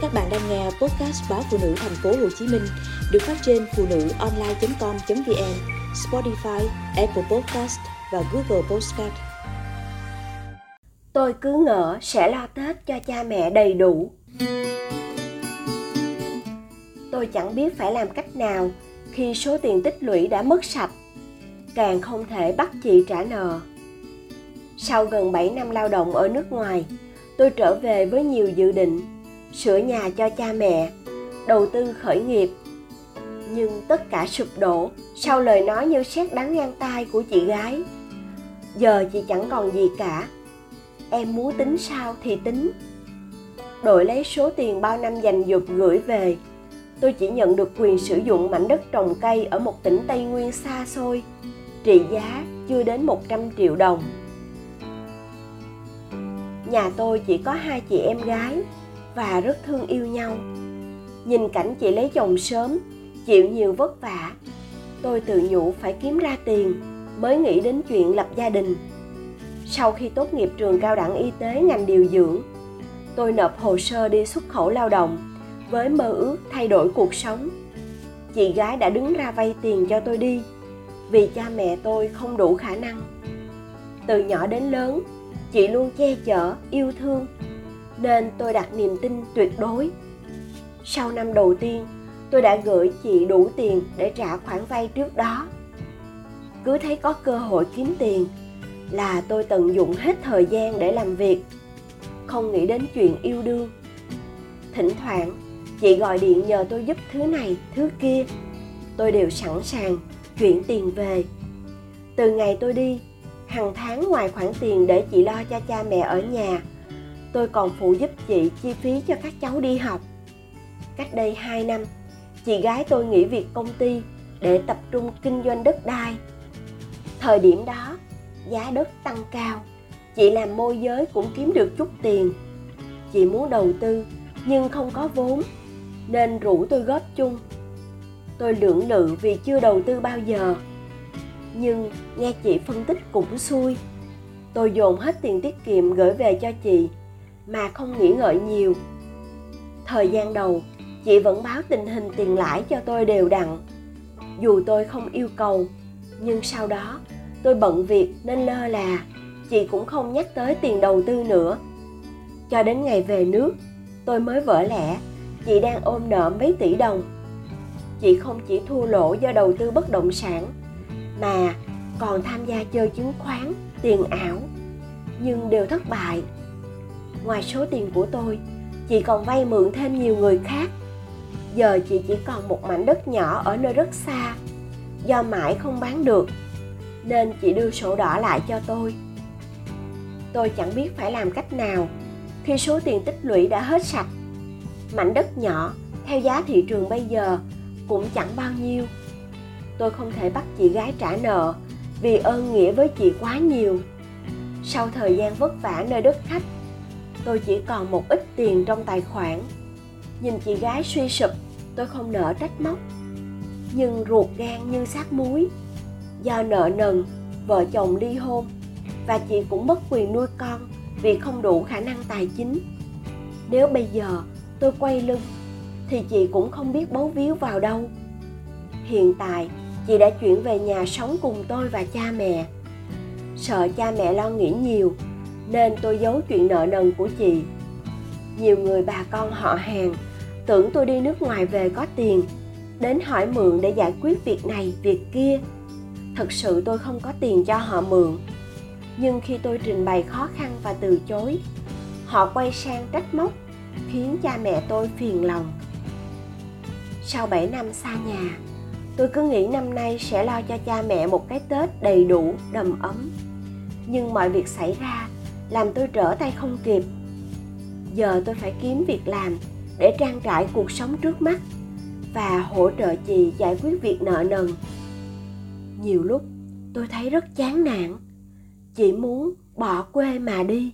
Các bạn đang nghe podcast báo phụ nữ thành phố Hồ Chí Minh được phát trên phụ nữ online.com.vn, Spotify, Apple Podcast và Google Podcast. Tôi cứ ngỡ sẽ lo Tết cho cha mẹ đầy đủ. Tôi chẳng biết phải làm cách nào khi số tiền tích lũy đã mất sạch, càng không thể bắt chị trả nợ. Sau gần 7 năm lao động ở nước ngoài, tôi trở về với nhiều dự định sửa nhà cho cha mẹ đầu tư khởi nghiệp. Nhưng tất cả sụp đổ sau lời nói như sét đánh ngang tai của chị gái. Giờ chị chẳng còn gì cả. Em muốn tính sao thì tính. Đổi lấy số tiền bao năm dành dụp gửi về tôi chỉ nhận được quyền sử dụng mảnh đất trồng cây ở một tỉnh Tây Nguyên xa xôi, trị giá chưa đến 100 triệu đồng. Nhà tôi chỉ có hai chị em gái và rất thương yêu nhau. Nhìn cảnh chị lấy chồng sớm, chịu nhiều vất vả, tôi tự nhủ phải kiếm ra tiền mới nghĩ đến chuyện lập gia đình. Sau khi tốt nghiệp trường cao đẳng y tế ngành điều dưỡng, tôi nộp hồ sơ đi xuất khẩu lao động với mơ ước thay đổi cuộc sống. Chị gái đã đứng ra vay tiền cho tôi đi vì cha mẹ tôi không đủ khả năng. Từ nhỏ đến lớn, chị luôn che chở, yêu thương nên tôi đặt niềm tin tuyệt đối. Sau năm đầu tiên, tôi đã gửi chị đủ tiền để trả khoản vay trước đó. Cứ thấy có cơ hội kiếm tiền là tôi tận dụng hết thời gian để làm việc, không nghĩ đến chuyện yêu đương. Thỉnh thoảng, chị gọi điện nhờ tôi giúp thứ này, thứ kia. Tôi đều sẵn sàng chuyển tiền về. Từ ngày tôi đi, hàng tháng ngoài khoản tiền để chị lo cho cha mẹ ở nhà, tôi còn phụ giúp chị chi phí cho các cháu đi học. Cách đây 2 năm, chị gái tôi nghỉ việc công ty để tập trung kinh doanh đất đai. Thời điểm đó, giá đất tăng cao, chị làm môi giới cũng kiếm được chút tiền. Chị muốn đầu tư nhưng không có vốn, nên rủ tôi góp chung. Tôi lưỡng lự vì chưa đầu tư bao giờ. Nhưng nghe chị phân tích cũng xui. Tôi dồn hết tiền tiết kiệm gửi về cho chị mà không nghĩ ngợi nhiều. Thời gian đầu, chị vẫn báo tình hình tiền lãi cho tôi đều đặn. Dù tôi không yêu cầu, nhưng sau đó tôi bận việc nên lơ là, chị cũng không nhắc tới tiền đầu tư nữa. Cho đến ngày về nước, tôi mới vỡ lẽ, chị đang ôm nợ mấy tỷ đồng. Chị không chỉ thua lỗ do đầu tư bất động sản, mà còn tham gia chơi chứng khoán, tiền ảo, nhưng đều thất bại ngoài số tiền của tôi, chị còn vay mượn thêm nhiều người khác. Giờ chị chỉ còn một mảnh đất nhỏ ở nơi rất xa, do mãi không bán được, nên chị đưa sổ đỏ lại cho tôi. Tôi chẳng biết phải làm cách nào khi số tiền tích lũy đã hết sạch. Mảnh đất nhỏ, theo giá thị trường bây giờ, cũng chẳng bao nhiêu. Tôi không thể bắt chị gái trả nợ vì ơn nghĩa với chị quá nhiều. Sau thời gian vất vả nơi đất khách tôi chỉ còn một ít tiền trong tài khoản. Nhìn chị gái suy sụp, tôi không nỡ trách móc. Nhưng ruột gan như sát muối. Do nợ nần, vợ chồng ly hôn, và chị cũng mất quyền nuôi con vì không đủ khả năng tài chính. Nếu bây giờ tôi quay lưng, thì chị cũng không biết bấu víu vào đâu. Hiện tại, chị đã chuyển về nhà sống cùng tôi và cha mẹ. Sợ cha mẹ lo nghĩ nhiều nên tôi giấu chuyện nợ nần của chị. Nhiều người bà con họ hàng tưởng tôi đi nước ngoài về có tiền, đến hỏi mượn để giải quyết việc này, việc kia. Thật sự tôi không có tiền cho họ mượn. Nhưng khi tôi trình bày khó khăn và từ chối, họ quay sang trách móc, khiến cha mẹ tôi phiền lòng. Sau 7 năm xa nhà, tôi cứ nghĩ năm nay sẽ lo cho cha mẹ một cái tết đầy đủ, đầm ấm. Nhưng mọi việc xảy ra làm tôi trở tay không kịp. Giờ tôi phải kiếm việc làm để trang trải cuộc sống trước mắt và hỗ trợ chị giải quyết việc nợ nần. Nhiều lúc tôi thấy rất chán nản. Chỉ muốn bỏ quê mà đi.